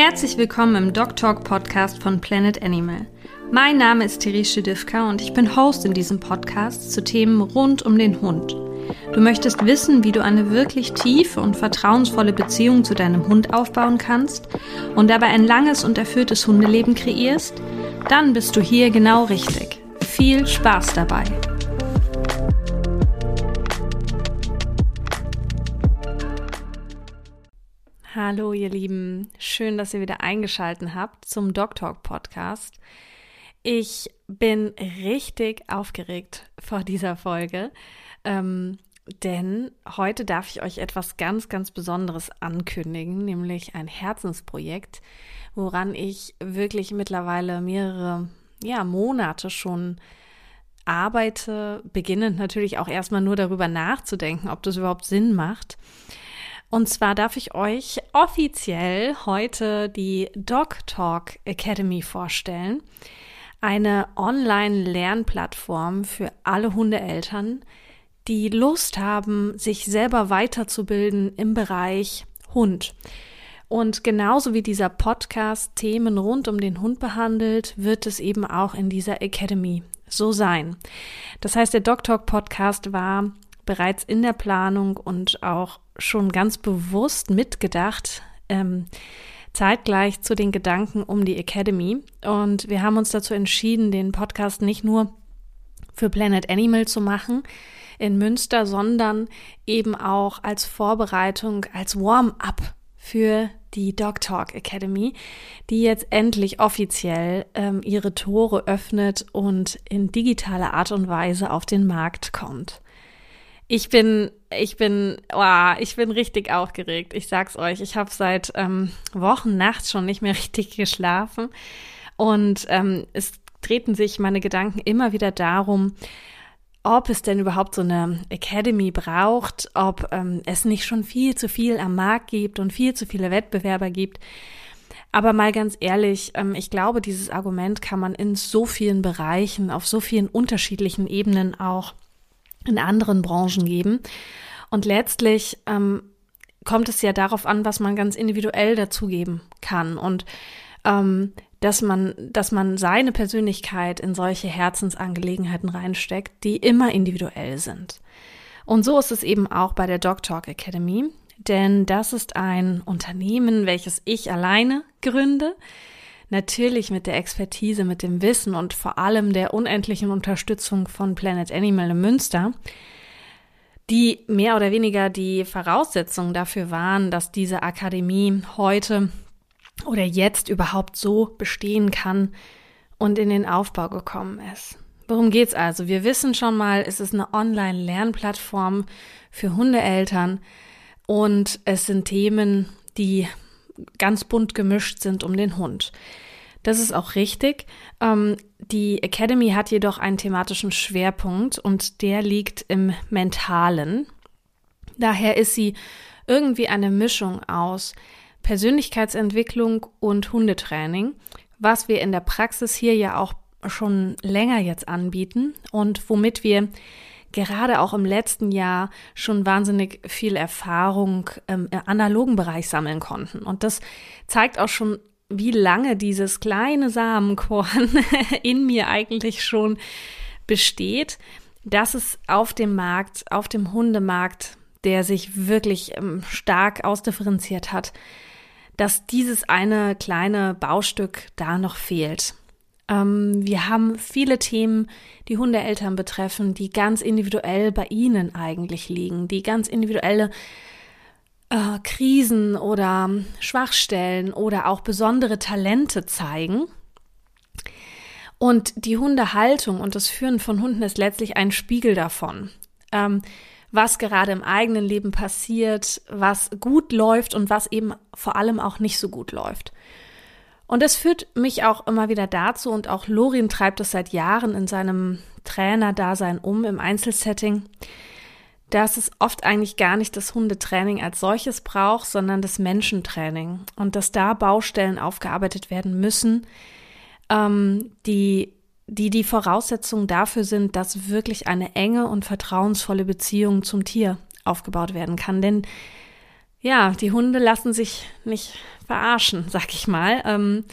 Herzlich willkommen im Dog Talk Podcast von Planet Animal. Mein Name ist Therese Divka und ich bin Host in diesem Podcast zu Themen rund um den Hund. Du möchtest wissen, wie du eine wirklich tiefe und vertrauensvolle Beziehung zu deinem Hund aufbauen kannst und dabei ein langes und erfülltes Hundeleben kreierst? Dann bist du hier genau richtig. Viel Spaß dabei! Hallo ihr Lieben, schön, dass ihr wieder eingeschaltet habt zum Dog Talk Podcast. Ich bin richtig aufgeregt vor dieser Folge, ähm, denn heute darf ich euch etwas ganz, ganz Besonderes ankündigen, nämlich ein Herzensprojekt, woran ich wirklich mittlerweile mehrere ja, Monate schon arbeite, beginnend natürlich auch erstmal nur darüber nachzudenken, ob das überhaupt Sinn macht. Und zwar darf ich euch offiziell heute die Dog Talk Academy vorstellen. Eine Online-Lernplattform für alle Hundeeltern, die Lust haben, sich selber weiterzubilden im Bereich Hund. Und genauso wie dieser Podcast Themen rund um den Hund behandelt, wird es eben auch in dieser Academy so sein. Das heißt, der Dog Talk Podcast war bereits in der Planung und auch schon ganz bewusst mitgedacht, ähm, zeitgleich zu den Gedanken um die Academy. Und wir haben uns dazu entschieden, den Podcast nicht nur für Planet Animal zu machen in Münster, sondern eben auch als Vorbereitung, als Warm-up für die Dog Talk Academy, die jetzt endlich offiziell ähm, ihre Tore öffnet und in digitaler Art und Weise auf den Markt kommt. Ich bin, ich bin, wow, ich bin richtig aufgeregt. Ich sag's euch. Ich habe seit ähm, Wochen nachts schon nicht mehr richtig geschlafen und ähm, es treten sich meine Gedanken immer wieder darum, ob es denn überhaupt so eine Academy braucht, ob ähm, es nicht schon viel zu viel am Markt gibt und viel zu viele Wettbewerber gibt. Aber mal ganz ehrlich, ähm, ich glaube, dieses Argument kann man in so vielen Bereichen, auf so vielen unterschiedlichen Ebenen auch in anderen Branchen geben. Und letztlich ähm, kommt es ja darauf an, was man ganz individuell dazugeben kann und ähm, dass man, dass man seine Persönlichkeit in solche Herzensangelegenheiten reinsteckt, die immer individuell sind. Und so ist es eben auch bei der Dog Talk Academy, denn das ist ein Unternehmen, welches ich alleine gründe. Natürlich mit der Expertise, mit dem Wissen und vor allem der unendlichen Unterstützung von Planet Animal in Münster, die mehr oder weniger die Voraussetzungen dafür waren, dass diese Akademie heute oder jetzt überhaupt so bestehen kann und in den Aufbau gekommen ist. Worum geht's also? Wir wissen schon mal, es ist eine Online-Lernplattform für Hundeeltern und es sind Themen, die ganz bunt gemischt sind um den Hund. Das ist auch richtig. Ähm, die Academy hat jedoch einen thematischen Schwerpunkt und der liegt im Mentalen. Daher ist sie irgendwie eine Mischung aus Persönlichkeitsentwicklung und Hundetraining, was wir in der Praxis hier ja auch schon länger jetzt anbieten und womit wir gerade auch im letzten Jahr schon wahnsinnig viel Erfahrung im analogen Bereich sammeln konnten. Und das zeigt auch schon, wie lange dieses kleine Samenkorn in mir eigentlich schon besteht, dass es auf dem Markt, auf dem Hundemarkt, der sich wirklich ähm, stark ausdifferenziert hat, dass dieses eine kleine Baustück da noch fehlt. Ähm, wir haben viele Themen, die Hundeeltern betreffen, die ganz individuell bei ihnen eigentlich liegen, die ganz individuelle äh, Krisen oder Schwachstellen oder auch besondere Talente zeigen. Und die Hundehaltung und das Führen von Hunden ist letztlich ein Spiegel davon. Ähm, was gerade im eigenen Leben passiert, was gut läuft und was eben vor allem auch nicht so gut läuft. Und das führt mich auch immer wieder dazu und auch Lorin treibt es seit Jahren in seinem Trainerdasein um im Einzelsetting, dass es oft eigentlich gar nicht das Hundetraining als solches braucht, sondern das Menschentraining und dass da Baustellen aufgearbeitet werden müssen, ähm, die die die Voraussetzung dafür sind, dass wirklich eine enge und vertrauensvolle Beziehung zum Tier aufgebaut werden kann. Denn ja, die Hunde lassen sich nicht verarschen, sag ich mal. Ähm,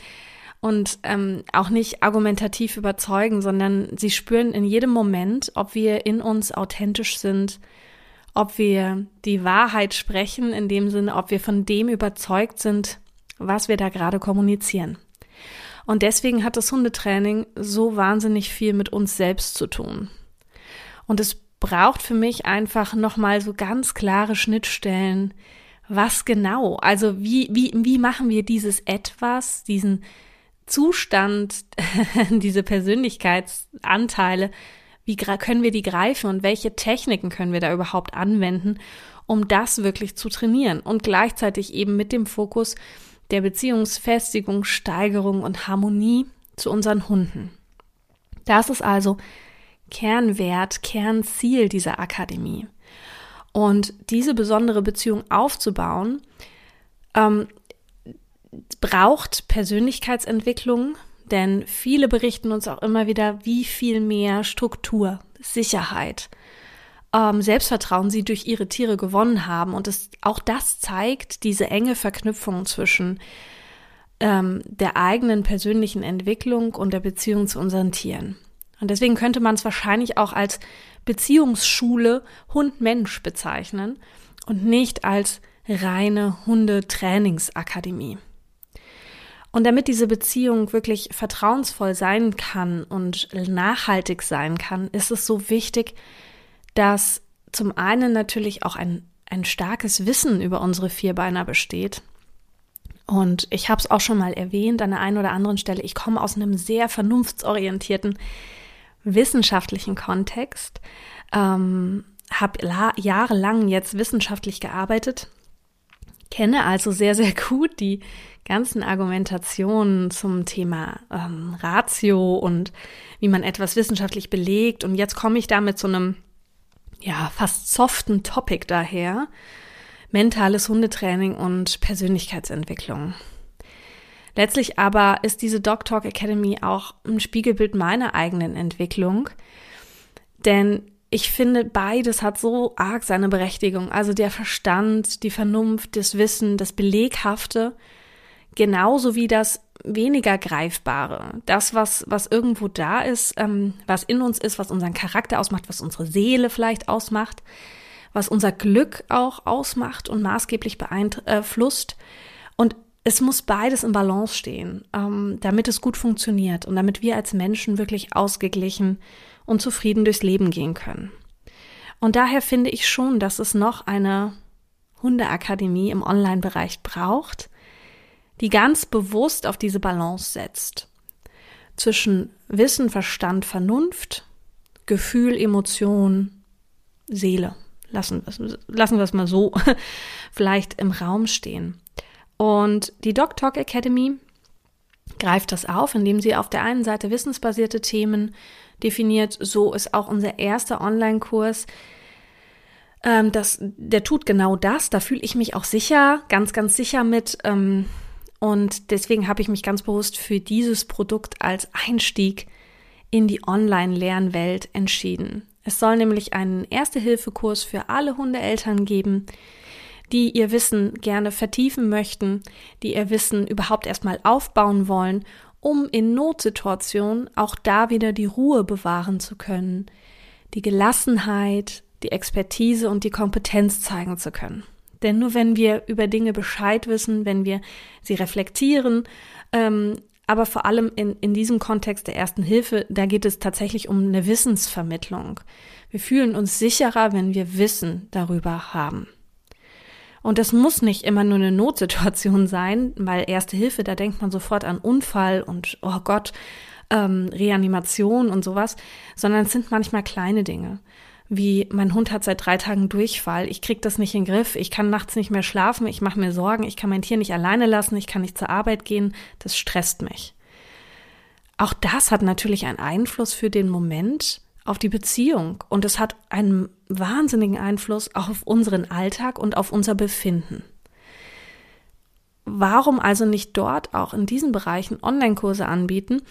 und ähm, auch nicht argumentativ überzeugen, sondern sie spüren in jedem Moment, ob wir in uns authentisch sind, ob wir die Wahrheit sprechen, in dem Sinne, ob wir von dem überzeugt sind, was wir da gerade kommunizieren. Und deswegen hat das Hundetraining so wahnsinnig viel mit uns selbst zu tun. Und es braucht für mich einfach nochmal so ganz klare Schnittstellen. Was genau? Also wie, wie, wie machen wir dieses etwas, diesen Zustand, diese Persönlichkeitsanteile, wie können wir die greifen und welche Techniken können wir da überhaupt anwenden, um das wirklich zu trainieren und gleichzeitig eben mit dem Fokus der Beziehungsfestigung, Steigerung und Harmonie zu unseren Hunden. Das ist also Kernwert, Kernziel dieser Akademie. Und diese besondere Beziehung aufzubauen, ähm, braucht Persönlichkeitsentwicklung, denn viele berichten uns auch immer wieder, wie viel mehr Struktur, Sicherheit, ähm, Selbstvertrauen sie durch ihre Tiere gewonnen haben. Und es, auch das zeigt diese enge Verknüpfung zwischen ähm, der eigenen persönlichen Entwicklung und der Beziehung zu unseren Tieren. Und deswegen könnte man es wahrscheinlich auch als Beziehungsschule Hund-Mensch bezeichnen und nicht als reine Hundetrainingsakademie. Und damit diese Beziehung wirklich vertrauensvoll sein kann und nachhaltig sein kann, ist es so wichtig, dass zum einen natürlich auch ein, ein starkes Wissen über unsere Vierbeiner besteht. Und ich habe es auch schon mal erwähnt an der einen oder anderen Stelle, ich komme aus einem sehr vernunftsorientierten wissenschaftlichen Kontext, ähm, habe jahrelang jetzt wissenschaftlich gearbeitet, kenne also sehr, sehr gut die ganzen Argumentationen zum Thema ähm, Ratio und wie man etwas wissenschaftlich belegt. Und jetzt komme ich da mit so einem ja, fast soften Topic daher. Mentales Hundetraining und Persönlichkeitsentwicklung. Letztlich aber ist diese Dog Talk Academy auch ein Spiegelbild meiner eigenen Entwicklung. Denn ich finde, beides hat so arg seine Berechtigung. Also der Verstand, die Vernunft, das Wissen, das Beleghafte, genauso wie das weniger Greifbare. Das, was, was irgendwo da ist, ähm, was in uns ist, was unseren Charakter ausmacht, was unsere Seele vielleicht ausmacht, was unser Glück auch ausmacht und maßgeblich beeinflusst. Und es muss beides in Balance stehen, ähm, damit es gut funktioniert und damit wir als Menschen wirklich ausgeglichen und zufrieden durchs Leben gehen können. Und daher finde ich schon, dass es noch eine Hundeakademie im Online-Bereich braucht, die ganz bewusst auf diese Balance setzt. Zwischen Wissen, Verstand, Vernunft, Gefühl, Emotion, Seele. Lassen, lassen wir es mal so vielleicht im Raum stehen. Und die Doc Talk Academy greift das auf, indem sie auf der einen Seite wissensbasierte Themen definiert. So ist auch unser erster Online-Kurs. Ähm, der tut genau das. Da fühle ich mich auch sicher, ganz, ganz sicher mit. Ähm, und deswegen habe ich mich ganz bewusst für dieses Produkt als Einstieg in die Online-Lernwelt entschieden. Es soll nämlich einen Erste-Hilfe-Kurs für alle Hundeeltern geben, die ihr Wissen gerne vertiefen möchten, die ihr Wissen überhaupt erstmal aufbauen wollen, um in Notsituationen auch da wieder die Ruhe bewahren zu können, die Gelassenheit, die Expertise und die Kompetenz zeigen zu können. Denn nur wenn wir über Dinge Bescheid wissen, wenn wir sie reflektieren, ähm, aber vor allem in, in diesem Kontext der ersten Hilfe, da geht es tatsächlich um eine Wissensvermittlung. Wir fühlen uns sicherer, wenn wir Wissen darüber haben. Und das muss nicht immer nur eine Notsituation sein, weil Erste Hilfe, da denkt man sofort an Unfall und, oh Gott, ähm, Reanimation und sowas, sondern es sind manchmal kleine Dinge wie mein Hund hat seit drei Tagen Durchfall, ich krieg das nicht in den Griff, ich kann nachts nicht mehr schlafen, ich mache mir Sorgen, ich kann mein Tier nicht alleine lassen, ich kann nicht zur Arbeit gehen, das stresst mich. Auch das hat natürlich einen Einfluss für den Moment auf die Beziehung und es hat einen wahnsinnigen Einfluss auf unseren Alltag und auf unser Befinden. Warum also nicht dort auch in diesen Bereichen Online-Kurse anbieten,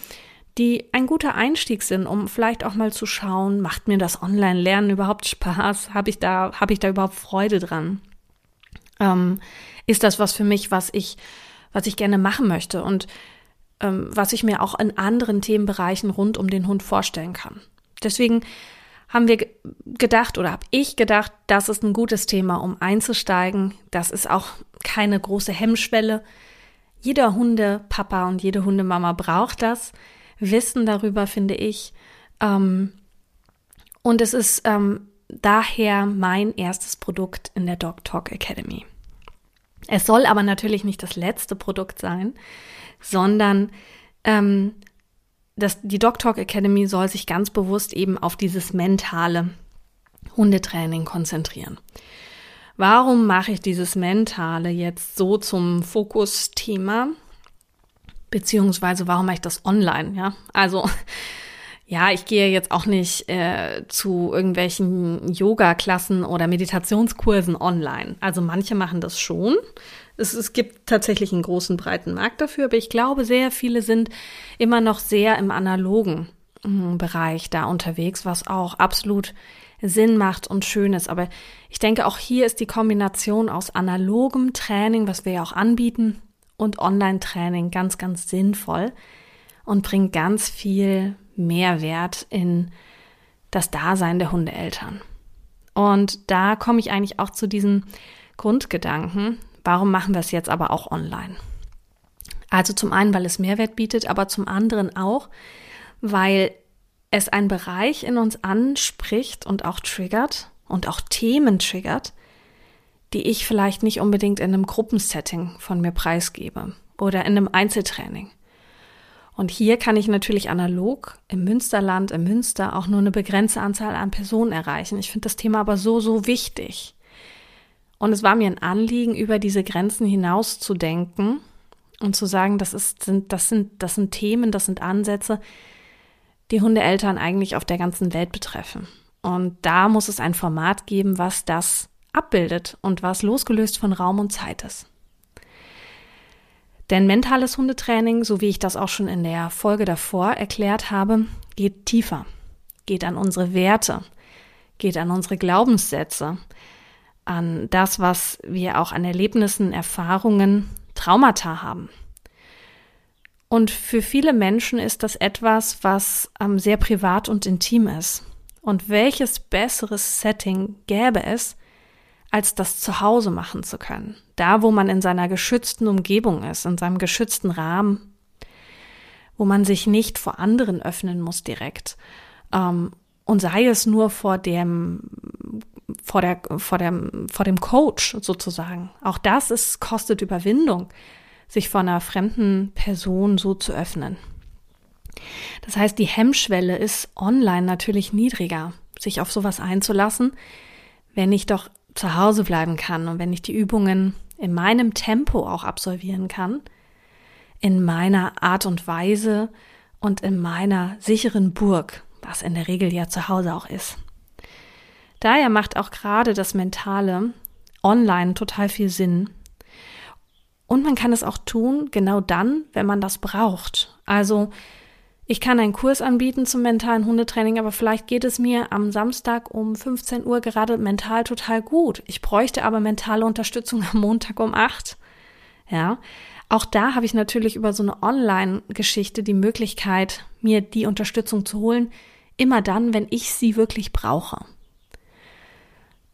die ein guter Einstieg sind, um vielleicht auch mal zu schauen, macht mir das Online-Lernen überhaupt Spaß? Habe ich da, habe ich da überhaupt Freude dran? Ähm, ist das was für mich, was ich, was ich gerne machen möchte und ähm, was ich mir auch in anderen Themenbereichen rund um den Hund vorstellen kann. Deswegen haben wir gedacht oder habe ich gedacht, das ist ein gutes Thema, um einzusteigen. Das ist auch keine große Hemmschwelle. Jeder Hundepapa und jede Hundemama braucht das. Wissen darüber, finde ich. Ähm, und es ist ähm, daher mein erstes Produkt in der Dog Talk Academy. Es soll aber natürlich nicht das letzte Produkt sein, sondern ähm, das, die Dog Talk Academy soll sich ganz bewusst eben auf dieses mentale Hundetraining konzentrieren. Warum mache ich dieses Mentale jetzt so zum Fokusthema? Beziehungsweise warum mache ich das online? Ja, also ja, ich gehe jetzt auch nicht äh, zu irgendwelchen Yoga-Klassen oder Meditationskursen online. Also manche machen das schon. Es, es gibt tatsächlich einen großen, breiten Markt dafür, aber ich glaube, sehr viele sind immer noch sehr im analogen mm, Bereich da unterwegs, was auch absolut Sinn macht und schön ist. Aber ich denke, auch hier ist die Kombination aus analogem Training, was wir ja auch anbieten, und Online-Training ganz, ganz sinnvoll und bringt ganz viel Mehrwert in das Dasein der Hundeeltern. Und da komme ich eigentlich auch zu diesen Grundgedanken, Warum machen wir es jetzt aber auch online? Also zum einen, weil es Mehrwert bietet, aber zum anderen auch, weil es einen Bereich in uns anspricht und auch triggert und auch Themen triggert, die ich vielleicht nicht unbedingt in einem Gruppensetting von mir preisgebe oder in einem Einzeltraining. Und hier kann ich natürlich analog im Münsterland, im Münster auch nur eine begrenzte Anzahl an Personen erreichen. Ich finde das Thema aber so, so wichtig. Und es war mir ein Anliegen, über diese Grenzen hinaus zu denken und zu sagen, das ist, sind, das sind, das sind Themen, das sind Ansätze, die Hundeeltern eigentlich auf der ganzen Welt betreffen. Und da muss es ein Format geben, was das abbildet und was losgelöst von Raum und Zeit ist. Denn mentales Hundetraining, so wie ich das auch schon in der Folge davor erklärt habe, geht tiefer, geht an unsere Werte, geht an unsere Glaubenssätze, an das, was wir auch an Erlebnissen, Erfahrungen, Traumata haben. Und für viele Menschen ist das etwas, was ähm, sehr privat und intim ist. Und welches besseres Setting gäbe es, als das zu Hause machen zu können? Da, wo man in seiner geschützten Umgebung ist, in seinem geschützten Rahmen, wo man sich nicht vor anderen öffnen muss direkt. Ähm, und sei es nur vor dem vor der, vor dem, vor dem Coach sozusagen. Auch das ist, kostet Überwindung, sich vor einer fremden Person so zu öffnen. Das heißt, die Hemmschwelle ist online natürlich niedriger, sich auf sowas einzulassen, wenn ich doch zu Hause bleiben kann und wenn ich die Übungen in meinem Tempo auch absolvieren kann, in meiner Art und Weise und in meiner sicheren Burg, was in der Regel ja zu Hause auch ist. Daher macht auch gerade das Mentale online total viel Sinn. Und man kann es auch tun, genau dann, wenn man das braucht. Also, ich kann einen Kurs anbieten zum mentalen Hundetraining, aber vielleicht geht es mir am Samstag um 15 Uhr gerade mental total gut. Ich bräuchte aber mentale Unterstützung am Montag um 8. Ja. Auch da habe ich natürlich über so eine Online-Geschichte die Möglichkeit, mir die Unterstützung zu holen, immer dann, wenn ich sie wirklich brauche.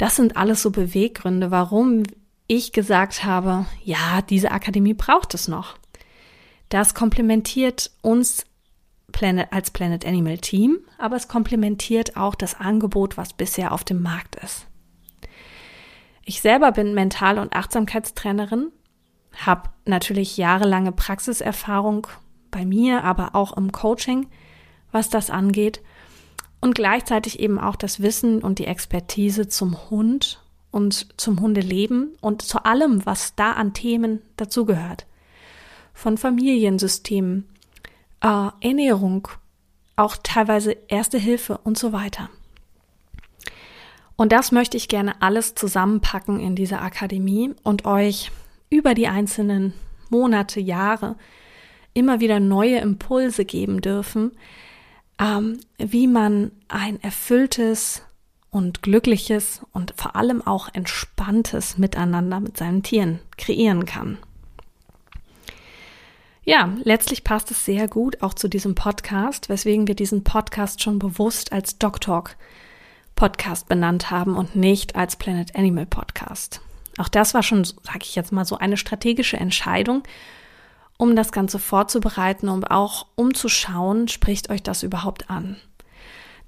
Das sind alles so Beweggründe, warum ich gesagt habe, ja, diese Akademie braucht es noch. Das komplementiert uns Planet, als Planet Animal Team, aber es komplementiert auch das Angebot, was bisher auf dem Markt ist. Ich selber bin Mental- und Achtsamkeitstrainerin, habe natürlich jahrelange Praxiserfahrung bei mir, aber auch im Coaching, was das angeht und gleichzeitig eben auch das Wissen und die Expertise zum Hund und zum Hundeleben und zu allem, was da an Themen dazugehört. Von Familiensystemen, äh, Ernährung, auch teilweise Erste Hilfe und so weiter. Und das möchte ich gerne alles zusammenpacken in dieser Akademie und euch über die einzelnen Monate, Jahre immer wieder neue Impulse geben dürfen, ähm, wie man ein erfülltes und glückliches und vor allem auch entspanntes Miteinander mit seinen Tieren kreieren kann. ja, letztlich passt es sehr gut auch zu diesem Podcast, weswegen wir diesen Podcast schon bewusst als Doc Talk Podcast benannt haben und nicht als Planet Animal Podcast. Auch das war schon, sage ich jetzt mal, so eine strategische Entscheidung, um das Ganze vorzubereiten und auch umzuschauen, spricht euch das überhaupt an.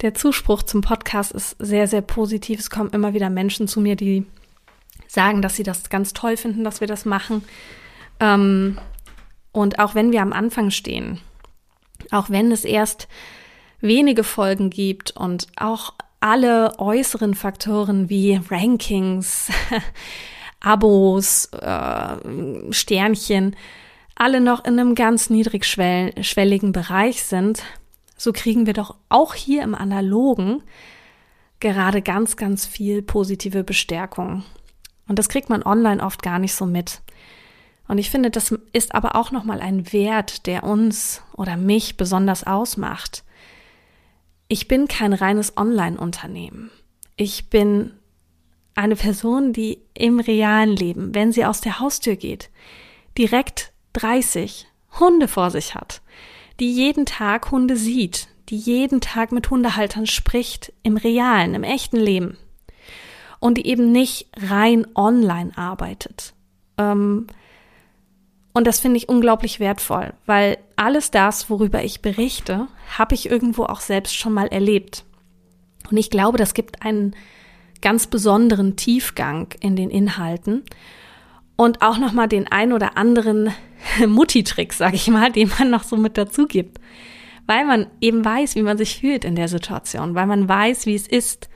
Der Zuspruch zum Podcast ist sehr, sehr positiv. Es kommen immer wieder Menschen zu mir, die sagen, dass sie das ganz toll finden, dass wir das machen. Ähm, und auch wenn wir am Anfang stehen, auch wenn es erst wenige Folgen gibt und auch alle äußeren Faktoren wie Rankings, Abos, äh, Sternchen, alle noch in einem ganz niedrigschwelligen Bereich sind, so kriegen wir doch auch hier im Analogen gerade ganz, ganz viel positive Bestärkung. Und das kriegt man online oft gar nicht so mit. Und ich finde, das ist aber auch nochmal ein Wert, der uns oder mich besonders ausmacht. Ich bin kein reines Online-Unternehmen. Ich bin eine Person, die im realen Leben, wenn sie aus der Haustür geht, direkt 30 Hunde vor sich hat, die jeden Tag Hunde sieht, die jeden Tag mit Hundehaltern spricht, im realen, im echten Leben. Und die eben nicht rein online arbeitet. Ähm, und das finde ich unglaublich wertvoll, weil alles das, worüber ich berichte, habe ich irgendwo auch selbst schon mal erlebt. Und ich glaube, das gibt einen ganz besonderen Tiefgang in den Inhalten und auch nochmal den ein oder anderen Mutti-Trick, sag ich mal, den man noch so mit dazu gibt. Weil man eben weiß, wie man sich fühlt in der Situation, weil man weiß, wie es ist,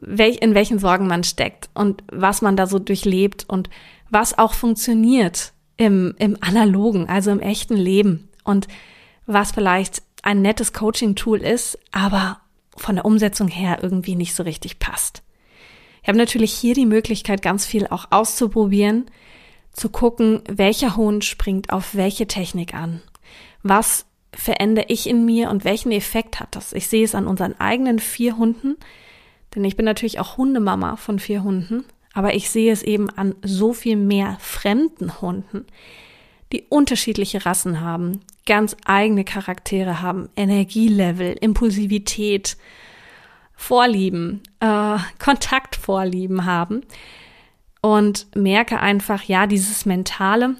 in welchen Sorgen man steckt und was man da so durchlebt und was auch funktioniert im, im analogen, also im echten Leben und was vielleicht ein nettes Coaching-Tool ist, aber von der Umsetzung her irgendwie nicht so richtig passt. Ich habe natürlich hier die Möglichkeit, ganz viel auch auszuprobieren, zu gucken, welcher Hund springt auf welche Technik an. Was verändere ich in mir und welchen Effekt hat das? Ich sehe es an unseren eigenen vier Hunden, denn ich bin natürlich auch Hundemama von vier Hunden aber ich sehe es eben an so viel mehr fremden Hunden, die unterschiedliche Rassen haben, ganz eigene Charaktere haben, Energielevel, Impulsivität, Vorlieben, äh, Kontaktvorlieben haben und merke einfach, ja, dieses Mentale,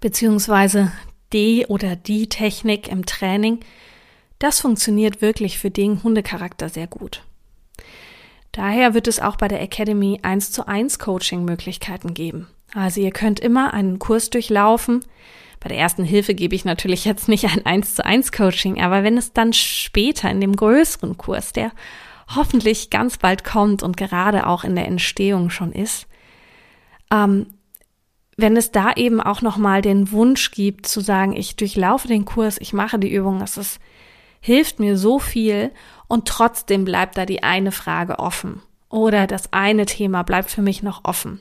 beziehungsweise die oder die Technik im Training, das funktioniert wirklich für den Hundecharakter sehr gut. Daher wird es auch bei der Academy 1 zu 1 Coaching Möglichkeiten geben. Also ihr könnt immer einen Kurs durchlaufen. Bei der ersten Hilfe gebe ich natürlich jetzt nicht ein 1 zu 1 Coaching, aber wenn es dann später in dem größeren Kurs, der hoffentlich ganz bald kommt und gerade auch in der Entstehung schon ist, ähm, wenn es da eben auch nochmal den Wunsch gibt zu sagen, ich durchlaufe den Kurs, ich mache die Übung, es ist, hilft mir so viel und trotzdem bleibt da die eine Frage offen oder das eine Thema bleibt für mich noch offen.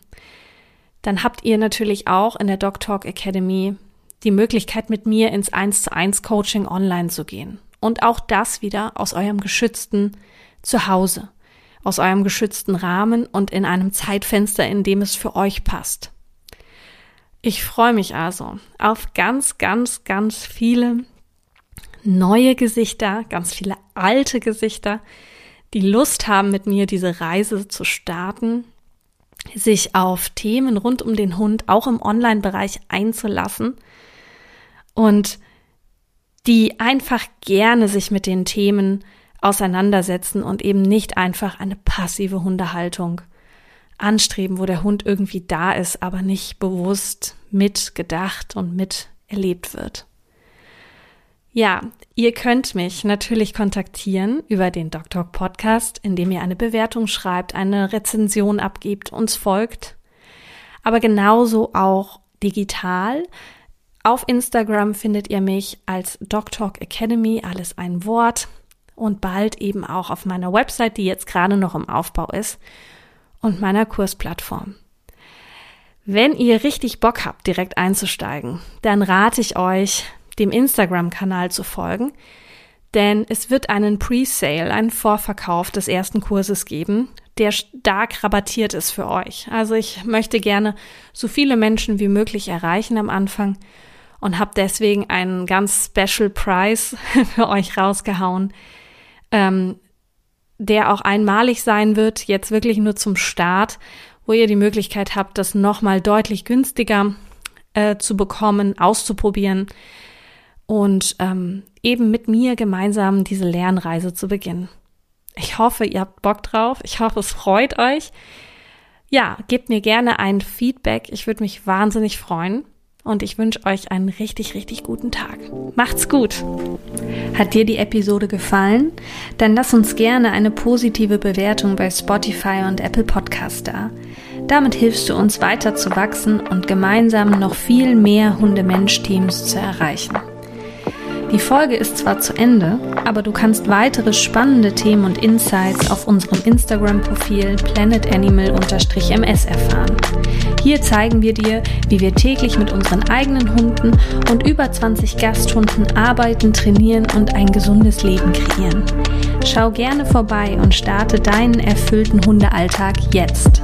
Dann habt ihr natürlich auch in der Doc Talk Academy die Möglichkeit, mit mir ins 1 zu 1 Coaching online zu gehen. Und auch das wieder aus eurem geschützten Zuhause, aus eurem geschützten Rahmen und in einem Zeitfenster, in dem es für euch passt. Ich freue mich also auf ganz, ganz, ganz viele neue Gesichter, ganz viele alte Gesichter, die Lust haben, mit mir diese Reise zu starten, sich auf Themen rund um den Hund auch im Online-Bereich einzulassen und die einfach gerne sich mit den Themen auseinandersetzen und eben nicht einfach eine passive Hundehaltung anstreben, wo der Hund irgendwie da ist, aber nicht bewusst mitgedacht und mit erlebt wird. Ja, ihr könnt mich natürlich kontaktieren über den Dr. Podcast, indem ihr eine Bewertung schreibt, eine Rezension abgibt, uns folgt. Aber genauso auch digital. Auf Instagram findet ihr mich als DocTalk Academy, alles ein Wort. Und bald eben auch auf meiner Website, die jetzt gerade noch im Aufbau ist, und meiner Kursplattform. Wenn ihr richtig Bock habt, direkt einzusteigen, dann rate ich euch, dem Instagram-Kanal zu folgen, denn es wird einen Pre-Sale, einen Vorverkauf des ersten Kurses geben, der stark rabattiert ist für euch. Also ich möchte gerne so viele Menschen wie möglich erreichen am Anfang und habe deswegen einen ganz Special Price für euch rausgehauen, ähm, der auch einmalig sein wird, jetzt wirklich nur zum Start, wo ihr die Möglichkeit habt, das nochmal deutlich günstiger äh, zu bekommen, auszuprobieren und ähm, eben mit mir gemeinsam diese Lernreise zu beginnen. Ich hoffe, ihr habt Bock drauf. Ich hoffe, es freut euch. Ja, gebt mir gerne ein Feedback. Ich würde mich wahnsinnig freuen. Und ich wünsche euch einen richtig, richtig guten Tag. Macht's gut. Hat dir die Episode gefallen? Dann lass uns gerne eine positive Bewertung bei Spotify und Apple Podcast da. Damit hilfst du uns weiter zu wachsen und gemeinsam noch viel mehr Hunde-Mensch-Teams zu erreichen. Die Folge ist zwar zu Ende, aber du kannst weitere spannende Themen und Insights auf unserem Instagram-Profil planetanimal-ms erfahren. Hier zeigen wir dir, wie wir täglich mit unseren eigenen Hunden und über 20 Gasthunden arbeiten, trainieren und ein gesundes Leben kreieren. Schau gerne vorbei und starte deinen erfüllten Hundealltag jetzt.